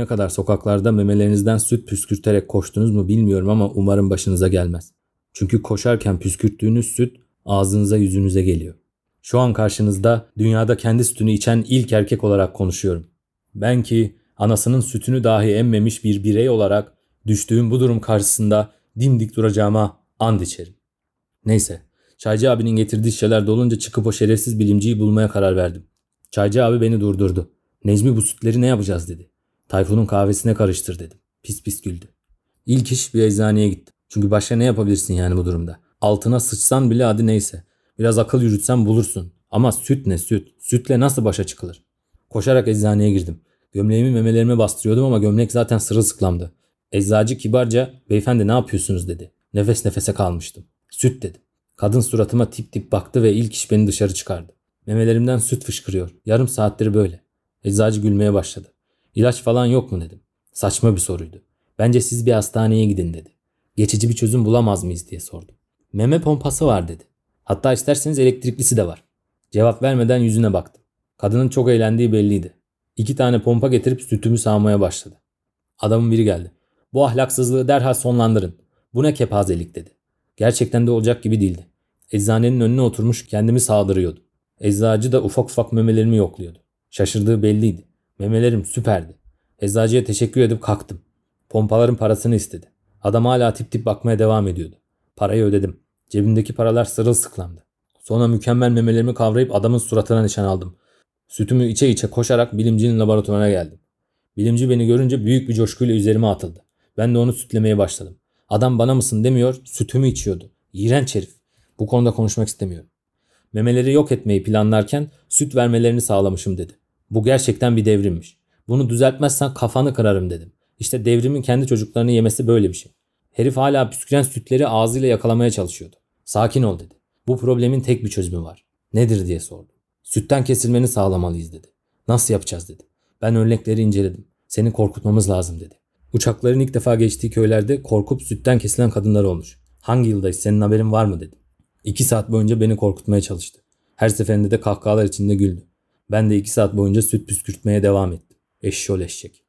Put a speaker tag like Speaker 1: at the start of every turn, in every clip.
Speaker 1: Bugüne kadar sokaklarda memelerinizden süt püskürterek koştunuz mu bilmiyorum ama umarım başınıza gelmez. Çünkü koşarken püskürttüğünüz süt ağzınıza yüzünüze geliyor. Şu an karşınızda dünyada kendi sütünü içen ilk erkek olarak konuşuyorum. Ben ki anasının sütünü dahi emmemiş bir birey olarak düştüğüm bu durum karşısında dimdik duracağıma and içerim. Neyse, Çaycı abinin getirdiği şişeler dolunca çıkıp o şerefsiz bilimciyi bulmaya karar verdim. Çaycı abi beni durdurdu. Necmi bu sütleri ne yapacağız dedi. Tayfun'un kahvesine karıştır dedim. Pis pis güldü. İlk iş bir eczaneye gittim. Çünkü başka ne yapabilirsin yani bu durumda? Altına sıçsan bile hadi neyse. Biraz akıl yürütsen bulursun. Ama süt ne süt? Sütle nasıl başa çıkılır? Koşarak eczaneye girdim. Gömleğimi memelerime bastırıyordum ama gömlek zaten sırılsıklamdı. Eczacı kibarca beyefendi ne yapıyorsunuz dedi. Nefes nefese kalmıştım. Süt dedim. Kadın suratıma tip tip baktı ve ilk iş beni dışarı çıkardı. Memelerimden süt fışkırıyor. Yarım saattir böyle. Eczacı gülmeye başladı. İlaç falan yok mu dedim. Saçma bir soruydu. Bence siz bir hastaneye gidin dedi. Geçici bir çözüm bulamaz mıyız diye sordum. Meme pompası var dedi. Hatta isterseniz elektriklisi de var. Cevap vermeden yüzüne baktım. Kadının çok eğlendiği belliydi. İki tane pompa getirip sütümü sağmaya başladı. Adamın biri geldi. Bu ahlaksızlığı derhal sonlandırın. Bu ne kepazelik dedi. Gerçekten de olacak gibi değildi. Eczanenin önüne oturmuş kendimi sağdırıyordu. Eczacı da ufak ufak memelerimi yokluyordu. Şaşırdığı belliydi. Memelerim süperdi. Eczacıya teşekkür edip kalktım. Pompaların parasını istedi. Adam hala tip tip bakmaya devam ediyordu. Parayı ödedim. Cebimdeki paralar sırılsıklamdı. Sonra mükemmel memelerimi kavrayıp adamın suratına nişan aldım. Sütümü içe içe koşarak bilimcinin laboratuvarına geldim. Bilimci beni görünce büyük bir coşkuyla üzerime atıldı. Ben de onu sütlemeye başladım. Adam bana mısın demiyor, sütümü içiyordu. İğrenç herif. Bu konuda konuşmak istemiyorum. Memeleri yok etmeyi planlarken süt vermelerini sağlamışım dedi. Bu gerçekten bir devrimmiş. Bunu düzeltmezsen kafanı kırarım dedim. İşte devrimin kendi çocuklarını yemesi böyle bir şey. Herif hala püsküren sütleri ağzıyla yakalamaya çalışıyordu. Sakin ol dedi. Bu problemin tek bir çözümü var. Nedir diye sordu. Sütten kesilmeni sağlamalıyız dedi. Nasıl yapacağız dedi. Ben örnekleri inceledim. Seni korkutmamız lazım dedi. Uçakların ilk defa geçtiği köylerde korkup sütten kesilen kadınlar olmuş. Hangi yıldayız senin haberin var mı dedi. İki saat boyunca beni korkutmaya çalıştı. Her seferinde de kahkahalar içinde güldü. Ben de iki saat boyunca süt püskürtmeye devam ettim. Eşşol eşek.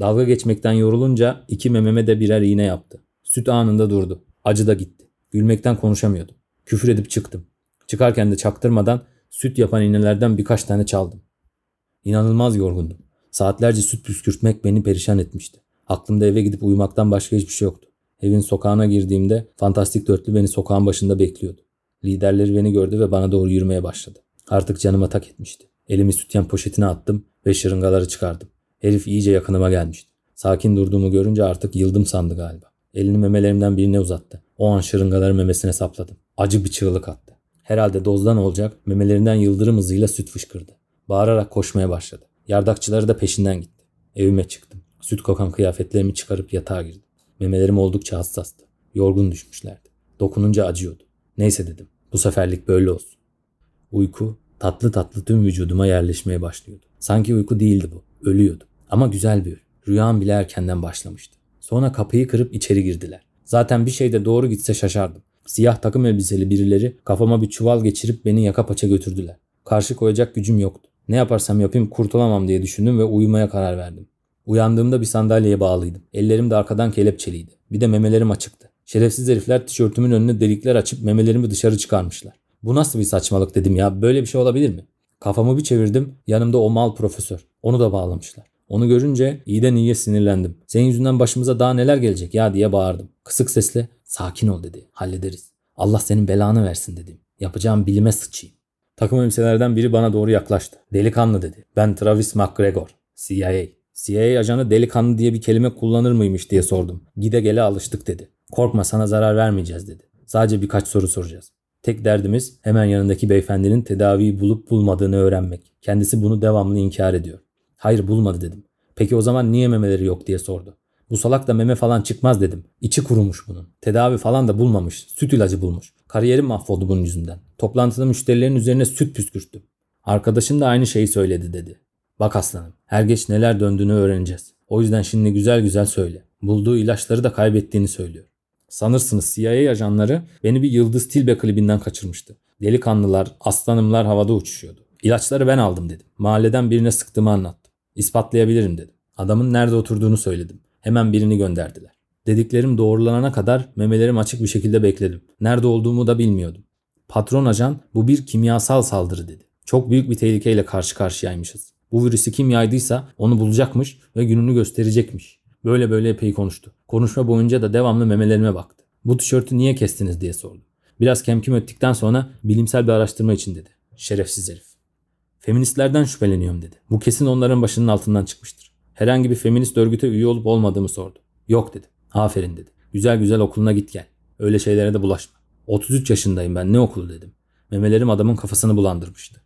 Speaker 1: Dalga geçmekten yorulunca iki mememe de birer iğne yaptı. Süt anında durdu. Acı da gitti. Gülmekten konuşamıyordum. Küfür edip çıktım. Çıkarken de çaktırmadan süt yapan iğnelerden birkaç tane çaldım. İnanılmaz yorgundum. Saatlerce süt püskürtmek beni perişan etmişti. Aklımda eve gidip uyumaktan başka hiçbir şey yoktu. Evin sokağına girdiğimde fantastik dörtlü beni sokağın başında bekliyordu. Liderleri beni gördü ve bana doğru yürümeye başladı. Artık canıma tak etmişti. Elimi sütyen poşetine attım ve şırıngaları çıkardım. Herif iyice yakınıma gelmişti. Sakin durduğumu görünce artık yıldım sandı galiba. Elini memelerimden birine uzattı. O an şırıngaları memesine sapladım. Acı bir çığlık attı. Herhalde dozdan olacak memelerinden yıldırım hızıyla süt fışkırdı. Bağırarak koşmaya başladı. Yardakçıları da peşinden gitti. Evime çıktım. Süt kokan kıyafetlerimi çıkarıp yatağa girdim. Memelerim oldukça hassastı. Yorgun düşmüşlerdi. Dokununca acıyordu. Neyse dedim. Bu seferlik böyle olsun. Uyku tatlı tatlı tüm vücuduma yerleşmeye başlıyordu. Sanki uyku değildi bu. Ölüyordu. Ama güzel bir. Rüyam bile erkenden başlamıştı. Sonra kapıyı kırıp içeri girdiler. Zaten bir şeyde doğru gitse şaşardım. Siyah takım elbiseli birileri kafama bir çuval geçirip beni yaka paça götürdüler. Karşı koyacak gücüm yoktu. Ne yaparsam yapayım kurtulamam diye düşündüm ve uyumaya karar verdim. Uyandığımda bir sandalyeye bağlıydım. Ellerim de arkadan kelepçeliydi. Bir de memelerim açıktı. Şerefsiz herifler tişörtümün önüne delikler açıp memelerimi dışarı çıkarmışlar. Bu nasıl bir saçmalık dedim ya. Böyle bir şey olabilir mi? Kafamı bir çevirdim. Yanımda o mal profesör. Onu da bağlamışlar. Onu görünce iyiden iyiye sinirlendim. Senin yüzünden başımıza daha neler gelecek ya diye bağırdım. Kısık sesle sakin ol dedi. Hallederiz. Allah senin belanı versin dedim. Yapacağım bilime sıçayım. Takım elbiselerden biri bana doğru yaklaştı. Delikanlı dedi. Ben Travis McGregor. CIA. CIA ajanı delikanlı diye bir kelime kullanır mıymış diye sordum. Gide gele alıştık dedi. Korkma sana zarar vermeyeceğiz dedi. Sadece birkaç soru soracağız. Tek derdimiz hemen yanındaki beyefendinin tedaviyi bulup bulmadığını öğrenmek. Kendisi bunu devamlı inkar ediyor. Hayır bulmadı dedim. Peki o zaman niye memeleri yok diye sordu. Bu salak da meme falan çıkmaz dedim. İçi kurumuş bunun. Tedavi falan da bulmamış. Süt ilacı bulmuş. Kariyerim mahvoldu bunun yüzünden. Toplantıda müşterilerin üzerine süt püskürttüm. Arkadaşın da aynı şeyi söyledi dedi. Bak aslanım her geç neler döndüğünü öğreneceğiz. O yüzden şimdi güzel güzel söyle. Bulduğu ilaçları da kaybettiğini söylüyor. Sanırsınız CIA ajanları beni bir Yıldız Tilbe klibinden kaçırmıştı. Delikanlılar, aslanımlar havada uçuşuyordu. İlaçları ben aldım dedim. Mahalleden birine sıktığımı anlattım. İspatlayabilirim dedim. Adamın nerede oturduğunu söyledim. Hemen birini gönderdiler. Dediklerim doğrulanana kadar memelerim açık bir şekilde bekledim. Nerede olduğumu da bilmiyordum. Patron ajan bu bir kimyasal saldırı dedi. Çok büyük bir tehlikeyle karşı karşıyaymışız. Bu virüsü kim yaydıysa onu bulacakmış ve gününü gösterecekmiş. Böyle böyle epey konuştu. Konuşma boyunca da devamlı memelerime baktı. Bu tişörtü niye kestiniz diye sordu. Biraz kemkim öttükten sonra bilimsel bir araştırma için dedi. Şerefsiz herif. Feministlerden şüpheleniyorum dedi. Bu kesin onların başının altından çıkmıştır. Herhangi bir feminist örgüte üye olup olmadığımı sordu. Yok dedi. Aferin dedi. Güzel güzel okuluna git gel. Öyle şeylere de bulaşma. 33 yaşındayım ben ne okulu dedim. Memelerim adamın kafasını bulandırmıştı.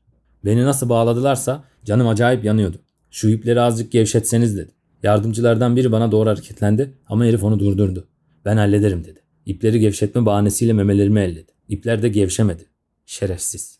Speaker 1: Beni nasıl bağladılarsa canım acayip yanıyordu. Şu ipleri azıcık gevşetseniz dedi. Yardımcılardan biri bana doğru hareketlendi ama herif onu durdurdu. Ben hallederim dedi. İpleri gevşetme bahanesiyle memelerimi elledi. İpler de gevşemedi. Şerefsiz.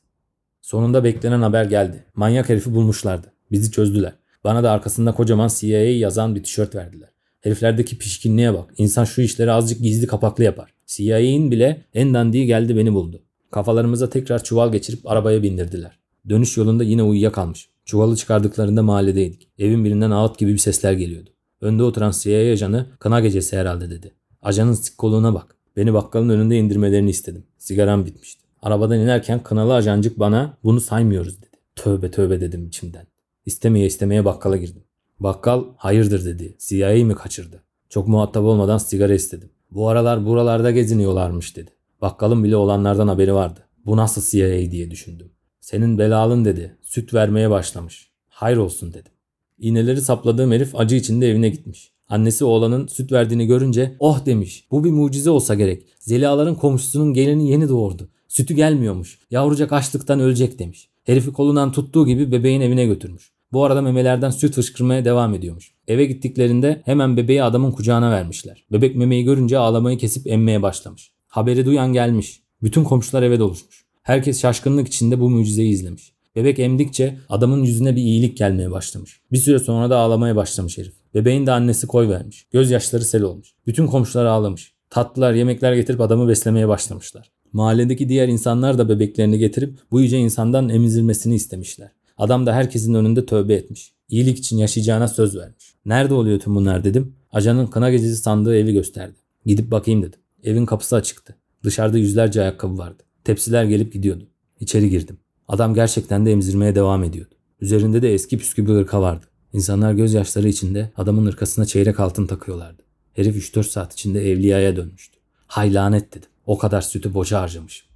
Speaker 1: Sonunda beklenen haber geldi. Manyak herifi bulmuşlardı. Bizi çözdüler. Bana da arkasında kocaman CIA yazan bir tişört verdiler. Heriflerdeki pişkinliğe bak. İnsan şu işleri azıcık gizli kapaklı yapar. CIA'in bile en dandiği geldi beni buldu. Kafalarımıza tekrar çuval geçirip arabaya bindirdiler. Dönüş yolunda yine uyuyakalmış. Çuvalı çıkardıklarında mahalledeydik. Evin birinden ağıt gibi bir sesler geliyordu. Önde oturan CIA ajanı kına gecesi herhalde dedi. Ajanın sik koluğuna bak. Beni bakkalın önünde indirmelerini istedim. Sigaram bitmişti. Arabadan inerken kınalı ajancık bana bunu saymıyoruz dedi. Tövbe tövbe dedim içimden. İstemeye istemeye bakkala girdim. Bakkal hayırdır dedi. CIA'yı mi kaçırdı? Çok muhatap olmadan sigara istedim. Bu aralar buralarda geziniyorlarmış dedi. Bakkalın bile olanlardan haberi vardı. Bu nasıl CIA diye düşündüm. Senin belalın dedi. Süt vermeye başlamış. Hayır olsun dedim. İğneleri sapladığım herif acı içinde evine gitmiş. Annesi oğlanın süt verdiğini görünce oh demiş. Bu bir mucize olsa gerek. Zeliaların komşusunun gelini yeni doğurdu. Sütü gelmiyormuş. Yavrucak açlıktan ölecek demiş. Herifi kolundan tuttuğu gibi bebeğin evine götürmüş. Bu arada memelerden süt fışkırmaya devam ediyormuş. Eve gittiklerinde hemen bebeği adamın kucağına vermişler. Bebek memeyi görünce ağlamayı kesip emmeye başlamış. Haberi duyan gelmiş. Bütün komşular eve doluşmuş. Herkes şaşkınlık içinde bu mucizeyi izlemiş. Bebek emdikçe adamın yüzüne bir iyilik gelmeye başlamış. Bir süre sonra da ağlamaya başlamış herif. Bebeğin de annesi koy vermiş. Gözyaşları sel olmuş. Bütün komşular ağlamış. Tatlılar, yemekler getirip adamı beslemeye başlamışlar. Mahalledeki diğer insanlar da bebeklerini getirip bu yüce insandan emzirmesini istemişler. Adam da herkesin önünde tövbe etmiş. İyilik için yaşayacağına söz vermiş. Nerede oluyor tüm bunlar dedim. Ajanın kına gecesi sandığı evi gösterdi. Gidip bakayım dedim. Evin kapısı açıktı. Dışarıda yüzlerce ayakkabı vardı. Tepsiler gelip gidiyordu. İçeri girdim. Adam gerçekten de emzirmeye devam ediyordu. Üzerinde de eski püskü bir ırka vardı. İnsanlar gözyaşları içinde adamın ırkasına çeyrek altın takıyorlardı. Herif 3-4 saat içinde evliyaya dönmüştü. Hay lanet dedim. O kadar sütü boşa harcamışım.